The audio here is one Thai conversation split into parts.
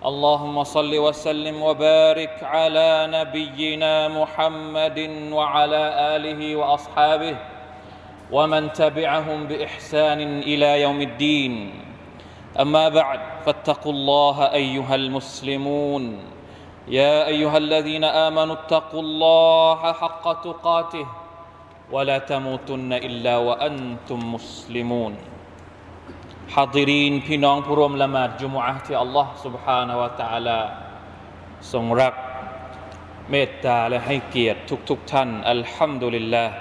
اللهم صل وسلم وبارك على نبينا محمد وعلى آله وأصحابه ومن تبعهم بإحسان إلى يوم الدين. أما بعد فاتقوا الله أيها المسلمون. يا أيها الذين آمنوا اتقوا الله حق تقاته ولا تموتن إلا وأنتم مسلمون. ฮาดิรีนพี่น้องผู้ร่วมละหมาดจุมอะที่อัลลอฮ์ سبحانه และ تعالى ทรงรักเมตตาและให้เกียรติทุกๆทท่านอัลฮัมดุลิลลาห์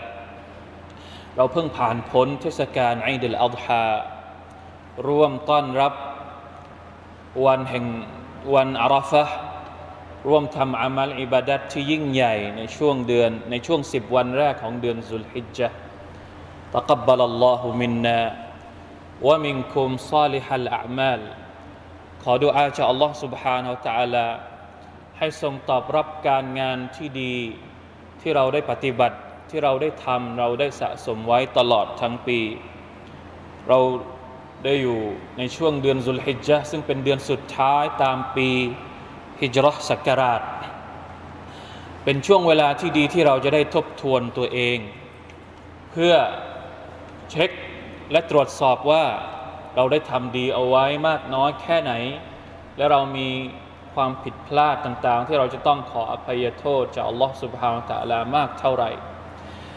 เราเพิ่งผ่านพ้นเทศกาลอีดลอัลฮาร่วมต้อนรับวันแห่งวันอาราฟะร่วมทำอามัลอิบาดัตที่ยิ่งใหญ่ในช่วงเดือนในช่วงสิบวันแรกของเดือนสุลฮิจจ์ تقبل الله منا ومنكم صالح الأعمال ขอดุอาจากอัลลอฮ์ سبحانه และ تعالى ให้ทรงตอบรับการงานที่ดีที่เราได้ปฏิบัติที่เราได้ทำเราได้สะสมไว้ตลอดทั้งปี เราได้อยู่ในช่วงเดือนสุลฮิจญะซึ่งเป็นเดือนสุดท้ายตามปีฮิจรัศักราช เป็นช่วงเวลาที่ดีที่เราจะได้ทบทวนตัวเอง เพื่อเช็ค และตรวจสอบว่าเราได้ทำดีเอาไว้มากน้อยแค่ไหน และเรามีความผิดพลาดต่างๆ ที่เราจะต้องขออภัยโทษจากอัลลอฮฺสุบฮานะตะลามากเท่าไหร่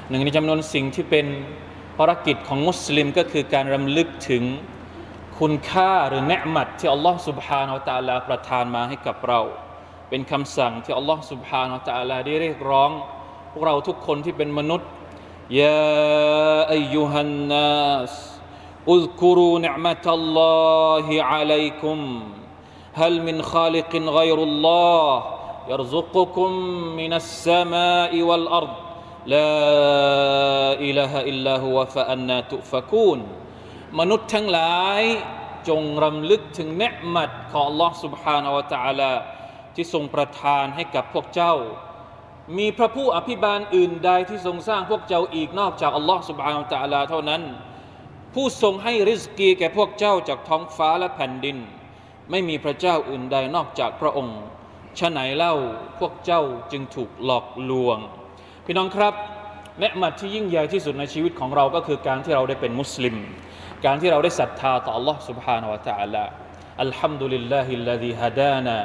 หนึ่งในจำนวนสิ่งที่เป็นภารกิจของมุสลิมก็คือการรำลึกถึงคุณค่าหรือเนืหมัดที่อัลลอฮฺสุบฮานะตะลาประทานมาให้กับเรา เป็นคำสั่งที่อัลลอฮฺสุบฮานะตะลาได้เรียกร้อง พวกเราทุกคนที่เป็นมนุษย์ยาอายุฮันนัส اذكروا نعمة الله عليكم هل من خالق غير الله يرزقكم من السماء والأرض لا إله إلا هو فأنا تؤفكون มนุษย์ทั้งหลายจงรำลึกถึงเนืมัดของ Allah سبحانه และ تعالى ที่ทรงประทานให้กับพวกเจ้ามีพระผู้อภิบาลอื่นใดที่ทรงสร้างพวกเจ้าอีกนอกจากอัลลอฮ์สุบฮานาตะลาเท่านั้น ผู้ทรงให้ริสกีแก่พวกเจ้าจากท้องฟ้าและแผ่นดิน ไม่มีพระเจ้าอื่นใดนอกจากพระองค์ฉะไหนเล่าพวกเจ้าจึงถูกหลอกลวง พี่น้องครับเนืมัดที่ยิ่งใหญ่ที่สุดในชีวิตของเราก็คือการที่เราได้เป็นมุสลิม การที่เราได้ศรัทธาต่อ Allah سبحانه และ تعالى อัลฮัมดุลิลลาฮิลลาฮิฮะดานา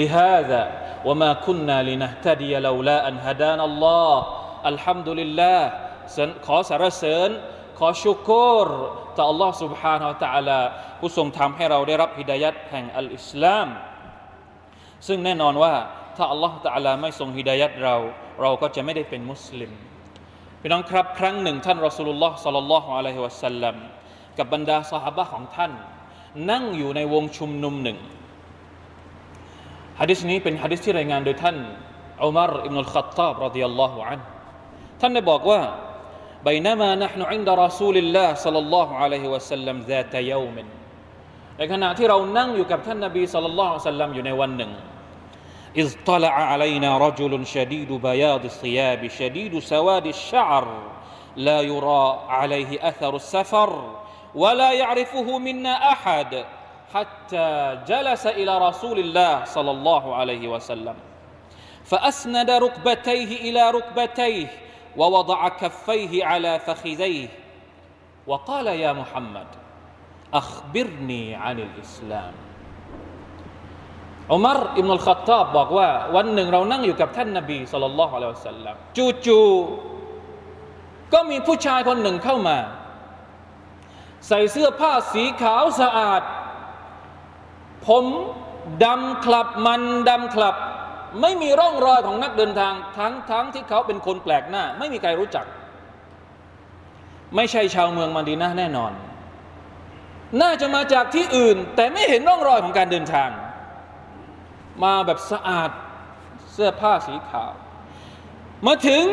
لهذا وما كنا لنهتدي لولا أن هدانا الله الحمد لله ขอสรรเสริญ ขอชุกรต่อ Allah سبحانه และ تعالى ผู้ทรงทำให้เราได้รับฮิดายัดแห่งอัลอิสลามซึ่งแน่นอนว่าถ้า Allah تعالى ไม่ทรงฮิดายัดเรา เราก็จะไม่ได้เป็นมุสลิมพี่น้องครับครั้งหนึ่งท่านรอสูลุลลอฮ์สัลลัลลอฮุอะลัยฮิวะสัลลัมกับบรรดาสหายของท่าน นั่งอยู่ในวงชุมนุมหนึ่งฮะดิษนี้เป็นฮะดิษที่รายงานโดยท่านอุมารอิบนุลขัตตาบรดิยัลลอฮุอันท่านได้บอกว่า بينما نحن عند رسول الله صلى الله عليه وسلم ذات يوم ในขณะที่เรานั่งอยู่กับท่านนบีสัลลัลลอฮุอะลัยฮิวะสัลลัมอยู่ในวันหนึ่ง إذ طلع علينا رجل شديد بياض الثياب شديد سواد الشعر لا يرى عليه أثر السفر ولا يعرفه منا أحد حتى جلس إلى رسول الله صلى الله عليه وسلم فأسند ركبتيه إلى ركبتيه ووضع كفيه على فخذيه وقال يا محمد أخبرني عن الإسلام อุมารอิบนุลขัตตาบบอกว่าวันหนึ่งเรานั่งอยู่กับท่านนบีสุลต่านละฮ์อะลัยฮิสัลลัมจู่ๆก็มีผู้ชายคนหนึ่งเข้ามา ใส่เสื้อผ้าสีขาวสะอาดผมดำคลับมันดำคลับ ไม่มีร่องรอยของนักเดินทาง ทั้งทั้งที่เขาเป็นคนแปลกหน้า ไม่มีใครรู้จัก ไม่ใช่ชาวเมืองมาดีนาแน่นอน น่าจะมาจากที่อื่น แต่ไม่เห็นร่องรอยของการเดินทาง มาแบบสะอาดเสื้อผ้าสีขาว มาถึง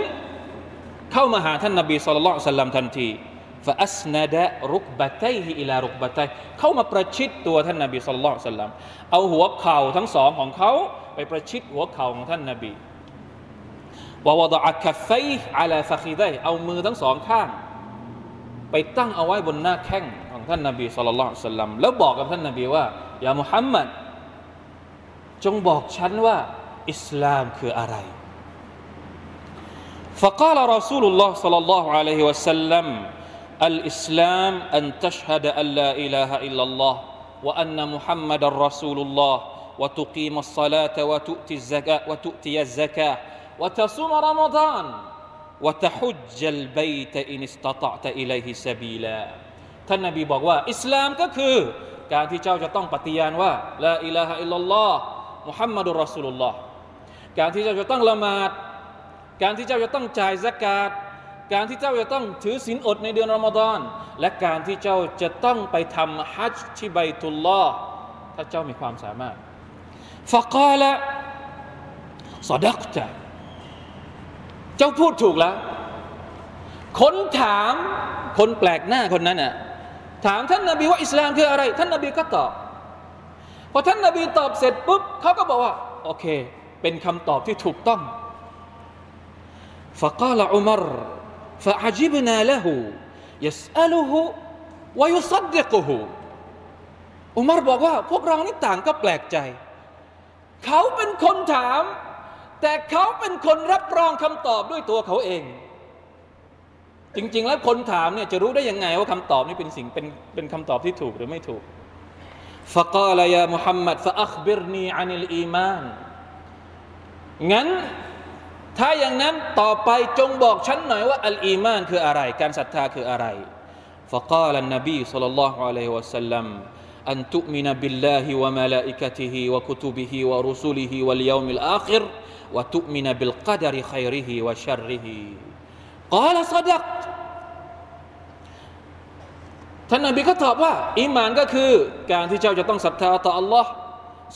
เข้ามาหาท่านนบีสุลต่านสัลลัมทันทีฟาอัสนาดะรุกบะไตฮิอิลารุกบะไตเข้ามาประชิดตัวท่านนบีสุลต่านสัลลัมเอาหัวเข่าทั้งสองของเขาไปประชิดหัวเข่าของท่านนบีวาวดะคัฟไฟอาลาฟะคีไดเอามือทั้งสองข้าง ไปตั้งเอาไว้บนหน้าแข้งของท่านนบีสุลต่านสัลลัมแล้วบอกกับท่านนบีว่าอย่ามุฮัมมัดจงบอกฉันว่าอิสลามคืออะไร فقال رسول الله صلى الله عليه وسلم الإسلام أن تشهد أن لا إله إلا الله وأن محمد رسول الله وتقيم الصلاة وتؤتي الزكاة وتؤتي الزكاة وتصوم رمضان وتحج البيت إن استطعت إليه سبيلا ท่านนบีบอกว่าอิสลามก็คือการที่เจ้าจะต้องปฏิญาณว่าลาอิลาฮะอิลลัลลอฮ์มุฮัมมัดุลรอสูลุลลอฮ์การที่เจ้าจะต้องละหมาด การที่เจ้าจะต้องจ่ายสกาดการที่เจ้าจะต้องถือศีลอดในเดือนรอมฎอน และการที่เจ้าจะต้องไปทำฮัจญ์ที่ใบตุลลอฮ์ถ้าเจ้ามีความสามารถ ฟะกาละสดักจะเจ้าพูดถูกแล้ว คนถามคนแปลกหน้าคนนั้นน่ะถามท่านนาบีว่าอิสลามคืออะไร ท่านนาบีก็ตอบพอท่านนาบีตอบเสร็จปุ๊บเขาก็บอกว่าโอเค เป็นคำตอบที่ถูกต้อง فقال عمر فعجبنا له يسأله ويصدقه อุมารบอกว่า พวกเรานี่ต่างก็แปลกใจ เขาเป็นคนถาม แต่เขาเป็นคนรับรองคำตอบด้วยตัวเขาเอง จริง ๆ แล้วคนถามเนี่ยจะรู้ได้ยังไงว่าคำตอบนี้เป็นสิ่งเป็นเป็นคำตอบที่ถูกหรือไม่ถูก فقال يا محمد فأخبرني عن الإيمان งั้นถ้าอย่างนั้นต่อไปจงบอกฉันหน่อยว่าอัลอีมานคืออะไร การศรัทธาคืออะไร فقال النبي صلى الله عليه وسلم أن تؤمن بالله وملائكته وكتبه ورسله واليوم الآخر وتؤمن بالقدر خيره وشره قال صدقت ท่านนบีก็ตอบว่าอีมานก็คือ การที่เจ้าจะต้องศรัทธาต่อ Allah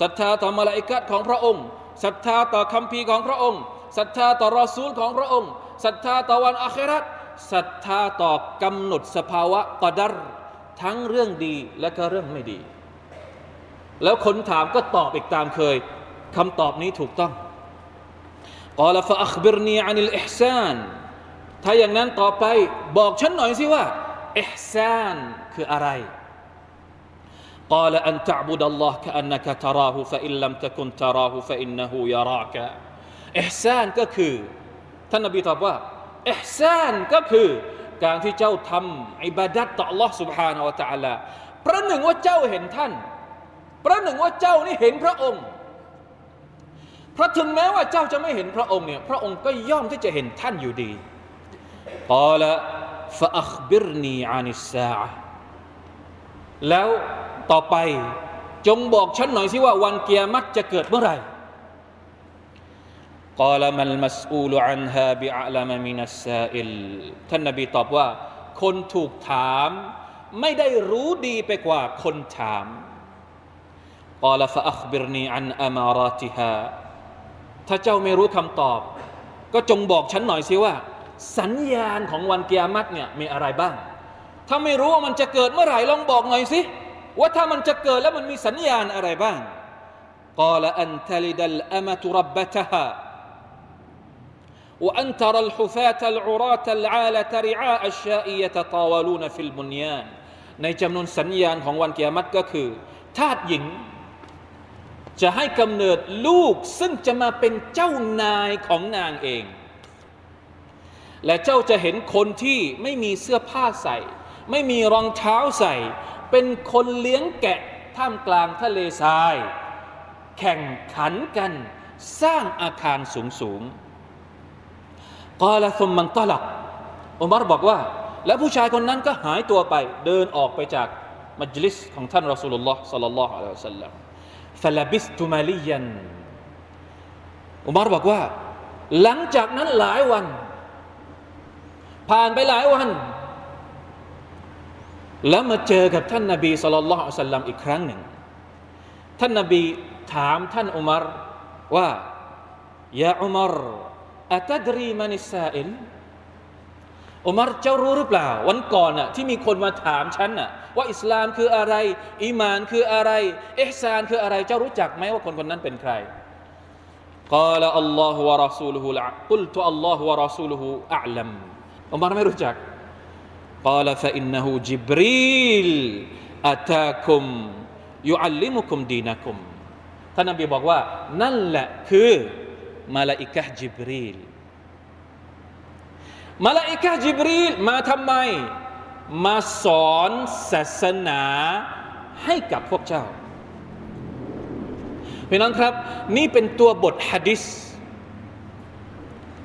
ศรัทธาต่อมาลาอิกัดของพระองค์ศรัทธาต่อคำพีของพระองค์ศรัทธาต่อรอซูลของพระองค์ศรัทธาต่อวันอาคราตศรัทธาต่อกำหนดสภาวะกอดัร ทั้งเรื่องดีและก็เรื่องไม่ดี แล้วคนถามก็ตอบอีกตามเคยคำตอบนี้ถูกต้องกอลฟะอัคบิรนีอานิลอิฮซานถ้าอย่างนั้นต่อไปบอกฉันหน่อยสิว่าอิฮซานคืออะไรกอลอันตะบุดัลลอฮ์คันนักตราหูฟะอิลลัมตะกุนตราหูฟะอินนูยารากะอิฮซานก็คือท่านนบีตอบว่าอิฮซานก็คือ การที่เจ้าทำอิบาดัตต่อ Allah سبحانه และ تعالى ประหนึ่งว่าเจ้าเห็นท่าน ประหนึ่งว่าเจ้านี่เห็นพระองค์เพราะถึงแม้ว่าเจ้าจะไม่เห็นพระองค์เนี่ยพระองค์ก็ย่อมที่จะเห็นท่านอยู่ดีกล่าวฟะอัคบิรนีอานิสซาแล้วต่อไปจงบอกฉันหน่อยสิว่าวันเกียรติจะเกิดเมื่อไหร่ กล่าวมันมัสอูลอันฮาบิอัลามมินัสซาอิลท่านนบีตอบว่า คนถูกถาม ไม่ได้รู้ดีไปกว่าคนถามกล่าวฟะอัคบิรนีอันอามาราติฮาถ้าเจ้าไม่รู้คำตอบ ก็จงบอกฉันหน่อยสิว่า สัญญาณของวันเกียรติเนี่ยมีอะไรบ้าง ถ้าไม่รู้ว่ามันจะเกิดเมื่อไหร่ลองบอกหน่อยสิว่าถ้ามันจะเกิดแล้วมันมีสัญญาณอะไรบ้างกล่าวอันทลิดัลอามะตุรับบะตฮา وأن ترى الحفاة العراة العالة رعاء الشاء يتطاولون في البنيان ในจำนวนสัญญาณของวันเกียรติก็คือ ทาสหญิง จะให้กำเนิดลูกซึ่งจะมาเป็นเจ้านายของนางเอง และเจ้าจะเห็นคนที่ไม่มีเสื้อผ้าใส่ ไม่มีรองเท้าใส่ เป็นคนเลี้ยงแกะท่ามกลางทะเลทราย แข่งขันกันสร้างอาคารสูงสูง กาลซุมมันตลักอุมารบอกว่า แล้วผู้ชายคนนั้นก็หายตัวไป เดินออกไปจากมัจลิสของท่านรอสูลุลลอฮ์สัลลัลลอฮุอะลัยฮิวะสัลลัมฟลบิสตุมาลียันอุมารบอกว่า หลังจากนั้นหลายวัน ผ่านไปหลายวัน แล้วมาเจอกับท่านนาบีصلى الله عليه وسلم อีกครั้งหนึ่ง ท่านนาบีถามท่านอุมารว่า يا عمر أتدري من السائل อุมารเจ้ารู้หรือเปล่า วันก่อนน่ะที่มีคนมาถามฉันน่ะว่าอิสลามคืออะไรอิมานคืออะไรอิห์ซานคืออะไรเจ้ารู้จักไหมว่าคนคนนั้นเป็นใครกล่าว الله ورسوله قلت الله ورسوله أعلم อุมารไม่รู้จักقال فإنه جبريل أتاكم يعلمكم دينكم ท่านนบีบอกว่านั่นแหละคือ มาลาอิกะจิบรีลมาลาอิกะจิบรีลมาทำไม มาสอนศาสนาให้กับพวกเจ้าพี่น้องครับ นี่เป็นตัวบทฮะดิษ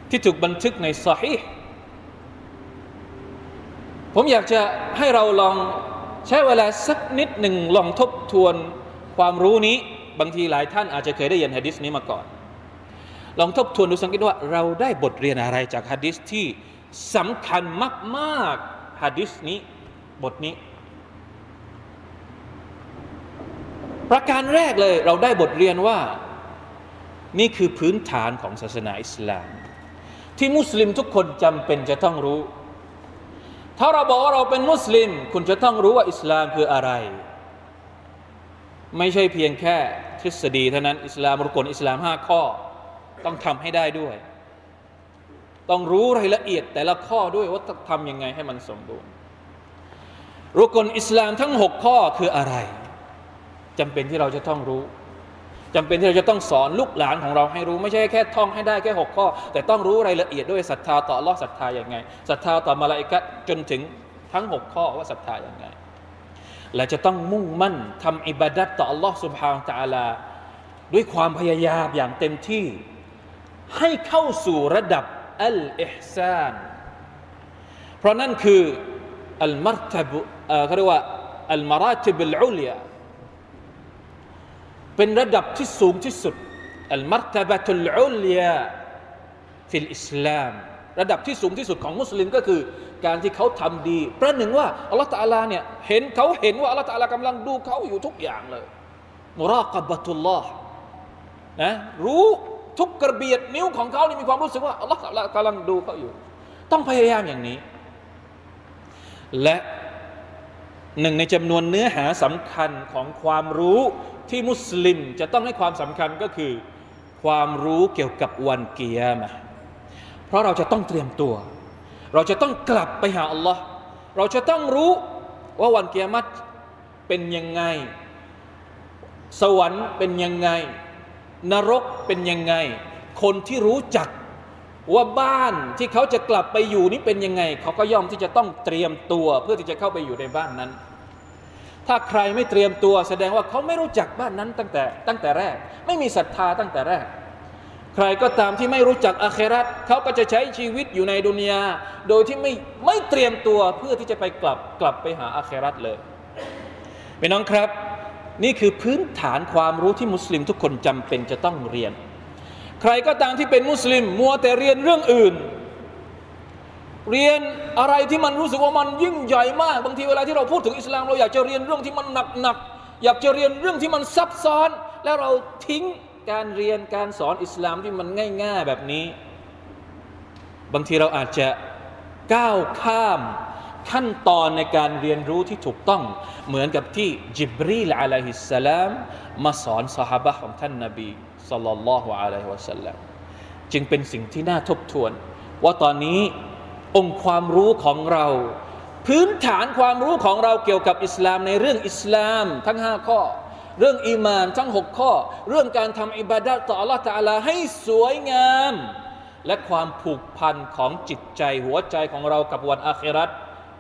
ที่ถูกบันทึกในซอฮีผมอยากจะให้เราลองใช้เวลาสักนิดหนึ่งลองทบทวนความรู้นี้ บางทีหลายท่านอาจจะเคยได้ยินฮะดิษนี้มาก่อน ลองทบทวนดูสังเกตว่าเราได้บทเรียนอะไรจากฮะดิษที่สำคัญมากๆฮะดิษนี้บทนี้ ประการแรกเลยเราได้บทเรียนว่านี่คือพื้นฐานของศาสนาอิสลาม ที่มุสลิมทุกคนจำเป็นจะต้องรู้ ถ้าเราบอกว่าเราเป็นมุสลิม คุณจะต้องรู้ว่าอิสลามคืออะไร ไม่ใช่เพียงแค่ทฤษฎีเท่านั้นอิสลามรุกลอิสลามห้าข้อ ต้องทำให้ได้ด้วย ต้องรู้รายละเอียดแต่ละข้อด้วยว่าทำยังไงให้มันสมบูรณ์รุกลอิสลามทั้งหกข้อคืออะไรจำเป็นที่เราจะต้องรู้จำเป็นที่เราจะต้องสอนลูกหลานของเราให้รู้ ไม่ใช่แค่ท่องให้ได้แค่หกข้อ แต่ต้องรู้รายละเอียดด้วยศรัทธาต่อลอศรัทธาอย่างไงศรัทธาต่อมาลาอิกะจนถึงทั้งหกข้อว่าศรัทธาอย่างไง และจะต้องมุ่งมั่นทำอิบาดัตต่ออัลลอฮ์ سبحانه และ تعالى ด้วยความพยายามอย่างเต็มที่ ให้เข้าสู่ระดับอัลอิฮซานเพราะนั่นคือالمرتبة เขาเรียกว่า المرتبة العليا เป็นระดับที่สูงที่สุดالمرتبة العليا في الإسلام ระดับที่สูงที่สุดของมุสลิมก็คือ การที่เขาทำดีประหนึ่งว่าอัลลอฮฺตาลาเนี่ยเห็นเขาเห็นว่าอัลลอฮฺตาลากำลังดูเขาอยู่ทุกอย่างเลยمراقبة الله นะรู้ ทุกกระเบียดนิ้วของเขานี่มีความรู้สึกว่าอัลลอฮฺกำลังดูเขาอยู่ ต้องพยายามอย่างนี้ และหนึ่งในจำนวนเนื้อหาสำคัญของความรู้ที่มุสลิมจะต้องให้ความสำคัญก็คือ ความรู้เกี่ยวกับวันเกียร์มาเพราะเราจะต้องเตรียมตัว เราจะต้องกลับไปหาอัลลอฮ์เราจะต้องรู้ว่าวันเกียรติเป็นยังไง สวรรค์เป็นยังไง นรกเป็นยังไง คนที่รู้จักว่าบ้านที่เขาจะกลับไปอยู่นี้เป็นยังไง เขาก็ย่อมที่จะต้องเตรียมตัวเพื่อที่จะเข้าไปอยู่ในบ้านนั้น ถ้าใครไม่เตรียมตัวแสดงว่าเขาไม่รู้จักบ้านนั้นตั้งแต่ตั้งแต่แรก ไม่มีศรัทธาตั้งแต่แรก ใครก็ตามที่ไม่รู้จักอาเคราตเขาก็จะใช้ชีวิตอยู่ในดุนยาโดยที่ไม่ไม่เตรียมตัวเพื่อที่จะไปกลับกลับไปหาอาเคราตเลยพี่น้องครับ นี่คือพื้นฐานความรู้ที่มุสลิมทุกคนจำเป็นจะต้องเรียน ใครก็ตามที่เป็นมุสลิม มัวแต่เรียนเรื่องอื่น เรียนอะไรที่มันรู้สึกว่ามันยิ่งใหญ่มาก บางทีเวลาที่เราพูดถึงอิสลาม เราอยากจะเรียนเรื่องที่มันหนักๆอยากจะเรียนเรื่องที่มันซับซ้อน แล้วเราทิ้งการเรียนการสอนอิสลามที่มันง่าย ๆแบบนี้ บางทีเราอาจจะก้าวข้าม ขั้นตอนในการเรียนรู้ที่ถูกต้อง เหมือนกับที่จิบรีลอะลัยฮิสสลามมาสอนสหบะของท่านนาบีสัลลัลลอฮุอะลัยฮิวะสัลลัมจึงเป็นสิ่งที่น่าทบทวน ว่าตอนนี้องค์ความรู้ของเรา พื้นฐานความรู้ของเราเกี่ยวกับอิสลามในเรื่องอิสลามทั้งห้าข้อ เรื่องอีมานทั้งหกข้อ เรื่องการทำอิบาดะต่ออัลลอฮฺตาลาให้สวยงาม และความผูกพันของจิตใจหัวใจของเรากับวันอาคราต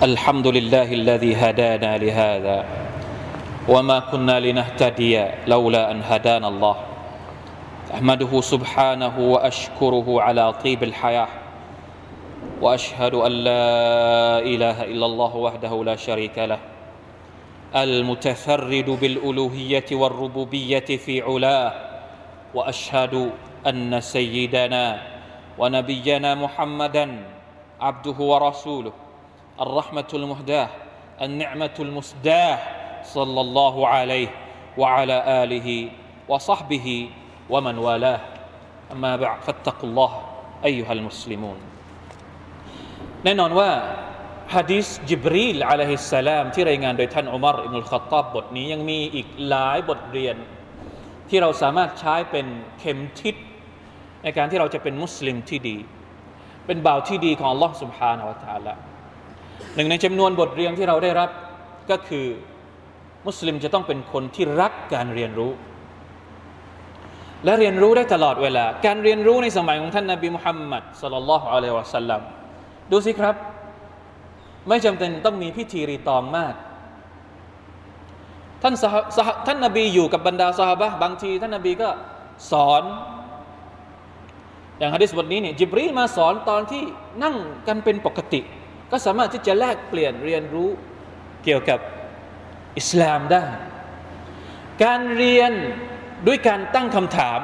الحمد لله الذي هدانا لهذا وما كنا لنهتدي لولا أن هدانا الله. أحمده سبحانه وأشكره على طيب الحياة وأشهد أن لا إله إلا الله وحده لا شريك له. المتفرد بالألوهية والربوبية في علاه وأشهد أن سيدنا ونبينا محمدا عبده ورسوله. الرحمة المهداة النعمة المسداة صلى الله عليه وعلى آله وصحبه ومن والاه أما بعد فاتقوا الله أيها المسلمون แน่นอนว่าฮะดีษจิบรีลอะลัยฮิสสลามที่รายงานโดยท่านอุมารอิบนุลขัตตาบบทนี้ยังมีอีกหลายบทเรียน ที่เราสามารถใช้เป็นเข็มทิศในการที่เราจะเป็นมุสลิมที่ดี เป็นบ่าวที่ดีของ Allah سبحانه และ تعالى หนึ่งในจำนวนบทเรียนที่เราได้รับก็คือมุสลิมจะต้องเป็นคนที่รักการเรียนรู้ และเรียนรู้ได้ตลอดเวลา การเรียนรู้ในสมัยของท่านนาบีมุฮัมมัดสลลัลลอฮุอะลัยวะสัลลัมดูสิครับ ไม่จำเป็นต้องมีพิธีรีตองมาก ท่านท่านนาบีอยู่กับบรรดาสหบะบางที ท่านนาบีก็สอนอย่างฮะดิษบทนี้เนี่ยจิบรีมาสอนตอนที่นั่งกันเป็นปกติ ก็สามารถที่จะแลกเปลี่ยนเรียนรู้เกี่ยวกับอิสลามได้ การเรียนด้วยการตั้งคำถาม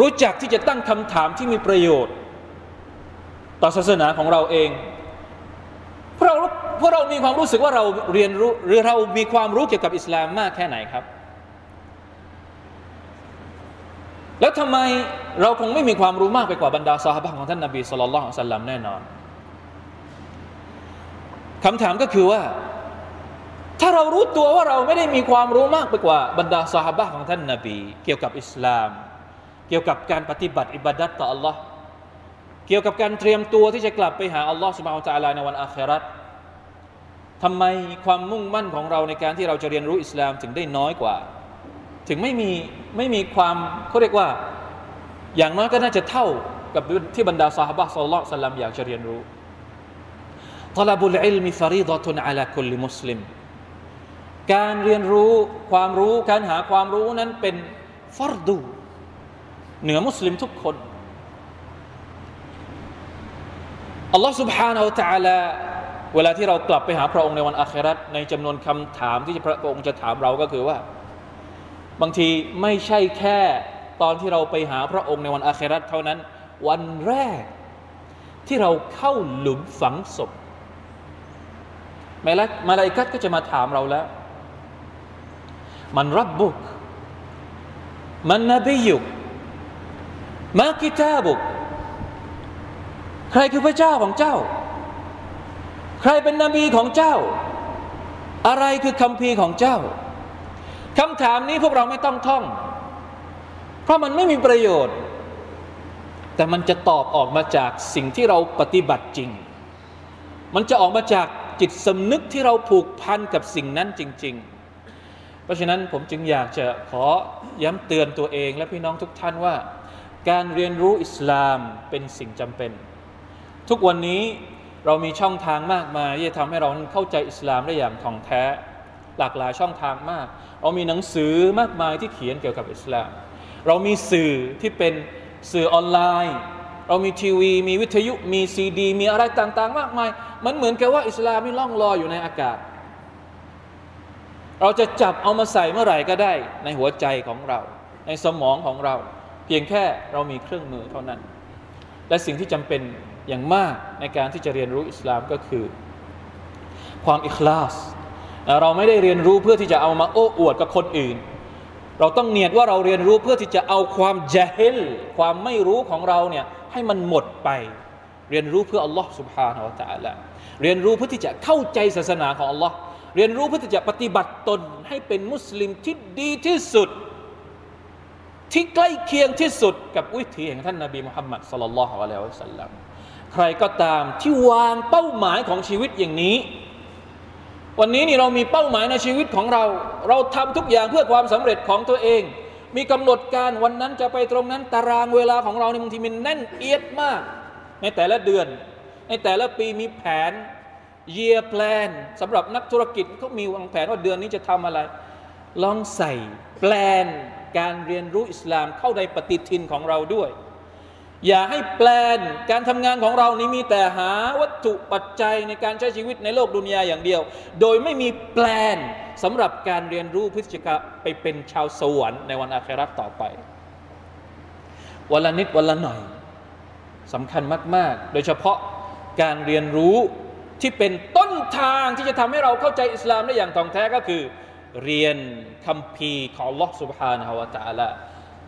รู้จักที่จะตั้งคำถามที่มีประโยชน์ ต่อศาสนาของเราเองเพราะเราเพราะเรามีความรู้สึกว่าเราเรียนรู้หรือเรามีความรู้เกี่ยวกับอิสลามมากแค่ไหนครับ แล้วทำไมเราคงไม่มีความรู้มากไปกว่าบรรดาสาบะของท่านนาบีสุลต่านสัลลัมแน่นอน คำถามก็คือว่า ถ้าเรารู้ตัวว่าเราไม่ได้มีความรู้มากไปกว่าบรรดาสหบะของท่านนาบี เกี่ยวกับอิสลาม เกี่ยวกับการปฏิบัติอิบาดัตต่อ Allah เกี่ยวกับการเตรียมตัวที่จะกลับไปหาอัลลอฮ์สุบฮานตะลาในวันอาคราตทำไมความมุ่งมั่นของเราในการที่เราจะเรียนรู้อิสลามถึงได้น้อยกว่า ถึงไม่มีไม่มีความเขาเรียกว่า อย่างน้อยก็น่าจะเท่ากับที่บรรดาสหบะสัลลัลลอฮ์อยากจะเรียนรู้ طلب العلم فريضة على كل مسلم การเรียนรู้ความรู้การหาความรู้นั้นเป็นฟัรดูเหนือมุสลิมทุกคนอัลลอฮ์ سبحانه และ تعالى เวลาที่เรากลับไปหาพระองค์ในวันอาคราตในจำนวนคำถามที่พระองค์จะถามเราก็คือว่า บางทีไม่ใช่แค่ตอนที่เราไปหาพระองค์ในวันอาคราตเท่านั้น วันแรกที่เราเข้าหลุมฝังศพ มาลมาลายกัดก็จะมาถามเราแล้ว มันรับบุก มันนบียุกมากิตาบุก ใครคือพระเจ้าของเจ้า ใครเป็นนบีของเจ้า อะไรคือคำพีของเจ้าคำถามนี้พวกเราไม่ต้องท่อง เพราะมันไม่มีประโยชน์ แต่มันจะตอบออกมาจากสิ่งที่เราปฏิบัติจริง มันจะออกมาจาก จิตสำนึกที่เราผูกพันกับสิ่งนั้นจริง ๆ เพราะฉะนั้นผมจึงอยากจะขอย้ำเตือนตัวเองและพี่น้องทุกท่านว่า การเรียนรู้อิสลามเป็นสิ่งจำเป็น ทุกวันนี้เรามีช่องทางมากมายที่จะทำให้เราเข้าใจอิสลามได้อย่างท่องแท้ หลากหลายช่องทางมาก เรามีหนังสือมากมายที่เขียนเกี่ยวกับอิสลาม เรามีสื่อที่เป็นสื่อออนไลน์ เรามีทีวี มีวิทยุมีซีดี มีอะไรต่างๆ มากมาย มันเหมือนกับว่าอิสลามนี่ล่องลอยอยู่ในอากาศ เราจะจับเอามาใส่เมื่อไหร่ก็ได้ ในหัวใจของเรา ในสมองของเรา เพียงแค่เรามีเครื่องมือเท่านั้น และสิ่งที่จำเป็นอย่างมากในการที่จะเรียนรู้อิสลามก็คือ ความอิคลาสเราไม่ได้เรียนรู้เพื่อที่จะเอามาโอ้อวดกับคนอื่น เราต้องเนียดว่าเราเรียนรู้เพื่อที่จะเอาความเจฮิลความไม่รู้ของเราเนี่ย ให้มันหมดไป เรียนรู้เพื่ออัลลอฮ์สุบฮานาอัลตะละเรียนรู้เพื่อที่จะเข้าใจศาสนาของอัลลอฮ์เรียนรู้เพื่อที่จะปฏิบัติตนให้เป็นมุสลิมที่ดีที่สุด ที่ใกล้เคียงที่สุดกับวิถีแห่งท่านนาบีมุฮัมมัดสุลลัลลอฮุอะลัยฮิวะสัลลัมใครก็ตามที่วางเป้าหมายของชีวิตอย่างนี้ วันนี้นี่เรามีเป้าหมายในชีวิตของเรา เราทำทุกอย่างเพื่อความสำเร็จของตัวเอง มีกำหนดการวันนั้นจะไปตรงนั้นตารางเวลาของเราในบางทีมันแน่นเอียดมาก ในแต่ละเดือน ในแต่ละปีมีแผน year plan สำหรับนักธุรกิจเขามีวางแผนว่าเดือนนี้จะทำอะไร ลองใส่แปลนการเรียนรู้อิสลามเข้าในปฏิทินของเราด้วย อย่าให้แปลนการทำงานของเรานี้มีแต่หาวัตถุปัจจัยในการใช้ชีวิตในโลกดุนยาอย่างเดียว โดยไม่มีแปลนสำหรับการเรียนรู้พิติกรรไปเป็นชาวสวรรค์ในวันอาคราต่อไป วันละนิดวันละหน่อยสำคัญมาก ๆ โดยเฉพาะการเรียนรู้ที่เป็นต้นทางที่จะทำให้เราเข้าใจอิสลามได้อย่างถ่องแท้ก็คือ เรียนคำพีของลอสุบฮานฮาวะตาละ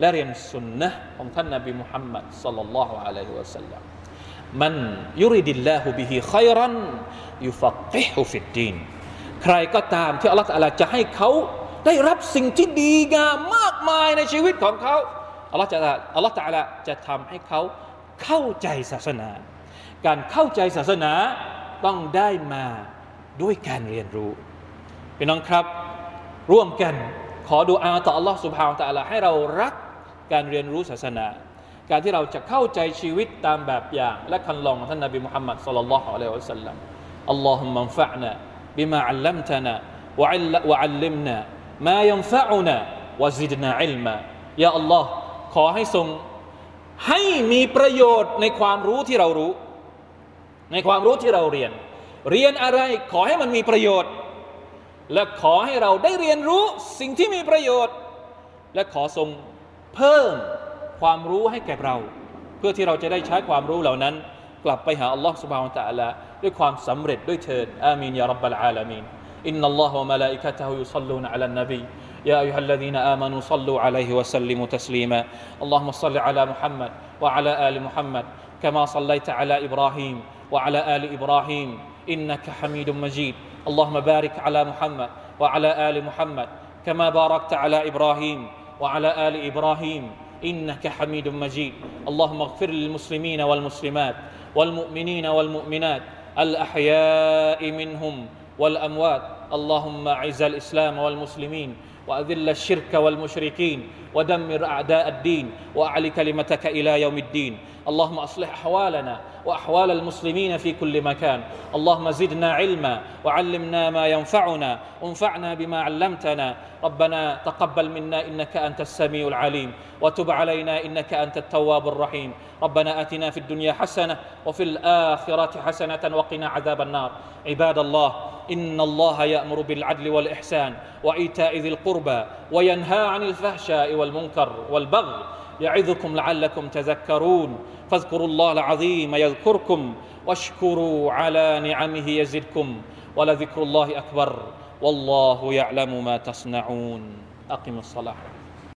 และเรียนสุนนะของท่านนบีมุฮัมมัดสัลลัลลอฮุอะลัยฮิวะสัลลัมมันยุริดิลลาฮุบิฮิขัยรันยุฟักิฮุฟิดดีนใครก็ตามที่อัลลอฮฺจะให้เขาได้รับสิ่งที่ดีงามมากมายในชีวิตของเขาอัลลอฮฺจะอัลลอฮฺจะจะทำให้เขาเข้าใจศาสนา การเข้าใจศาสนาต้องได้มาด้วยการเรียนรู้พี่น้องครับ ร่วมกันขอดูอาต่ออัลลอฮฺสุบฮาวตะอัลาให้เรารัก การเรียนรู้ศาสนา การที่เราจะเข้าใจชีวิตตามแบบอย่าง และคันลองของท่านนบีมุฮัมมัดสุลลัลลอฮุอะลัยฮิวะสัลลัมอัลลอฮุมะฟันะบิมาอัลลัมตนาวะอัลลิมนามายันฟะอุนาวะซิดนาอิลมายาอัลลอฮ์ขอให้ทรงให้มีประโยชน์ในความรู้ที่เรารู้ ในความรู้ที่เราเรียน เรียนอะไรขอให้มันมีประโยชน์ และขอให้เราได้เรียนรู้สิ่งที่มีประโยชน์ และขอทรง เพิ่มความรู้ให้แก่เรา เพื่อที่เราจะได้ใช้ความรู้เหล่านั้น กลับไปหาอัลลอฮ์ سبحانه และ تعالى ด้วยความสำเร็จด้วยเถิดอามีนยารับบลอาลามีนอินนัลลอฮฺวะมะลาอิกะตะฮุยุศ็อลลูนอะลันนบี يا أيها الذين آمنوا صلوا عليه وسلموا تسليما اللهم صل على محمد وعلى آل محمد كما صليت على إبراهيم وعلى آل إبراهيم إنك حميد مجيد اللهم بارك على محمد وعلى آل محمد كما باركت على إبراهيم وعلى آل إبراهيم إنك حميد مجيد. اللهم اغفر للمسلمين والمسلمات والمؤمنين والمؤمنات الأحياء منهم والأموات. اللهم أعز الإسلام والمسلمين وأذل الشرك والمشركين ودمر أعداء الدين وأعل كلمتك إلى يوم الدين. اللهم أصلح أحوالنا وأحوال المسلمين في كل مكان. اللهم زدنا علما وعلمنا ما ينفعنا وانفعنا بما علمتنا. ربنا تقبل منا إنك أنت السميع العليم وتب علينا إنك أنت التواب الرحيم. ربنا آتنا في الدنيا حسنة وفي الآخرة حسنة وقنا عذاب النار. عباد الله إن الله يأمر بالعدل والإحسان وإيتاء ذي القربى وينهى عن الفحشاء والمنكر والبغي يعظكم لعلكم تذكرون. فاذكروا الله العظيم يذكركم واشكروا على نعمه يزدكم. ولذكر الله أكبر. والله يعلم ما تصنعون. أقم الصلاة.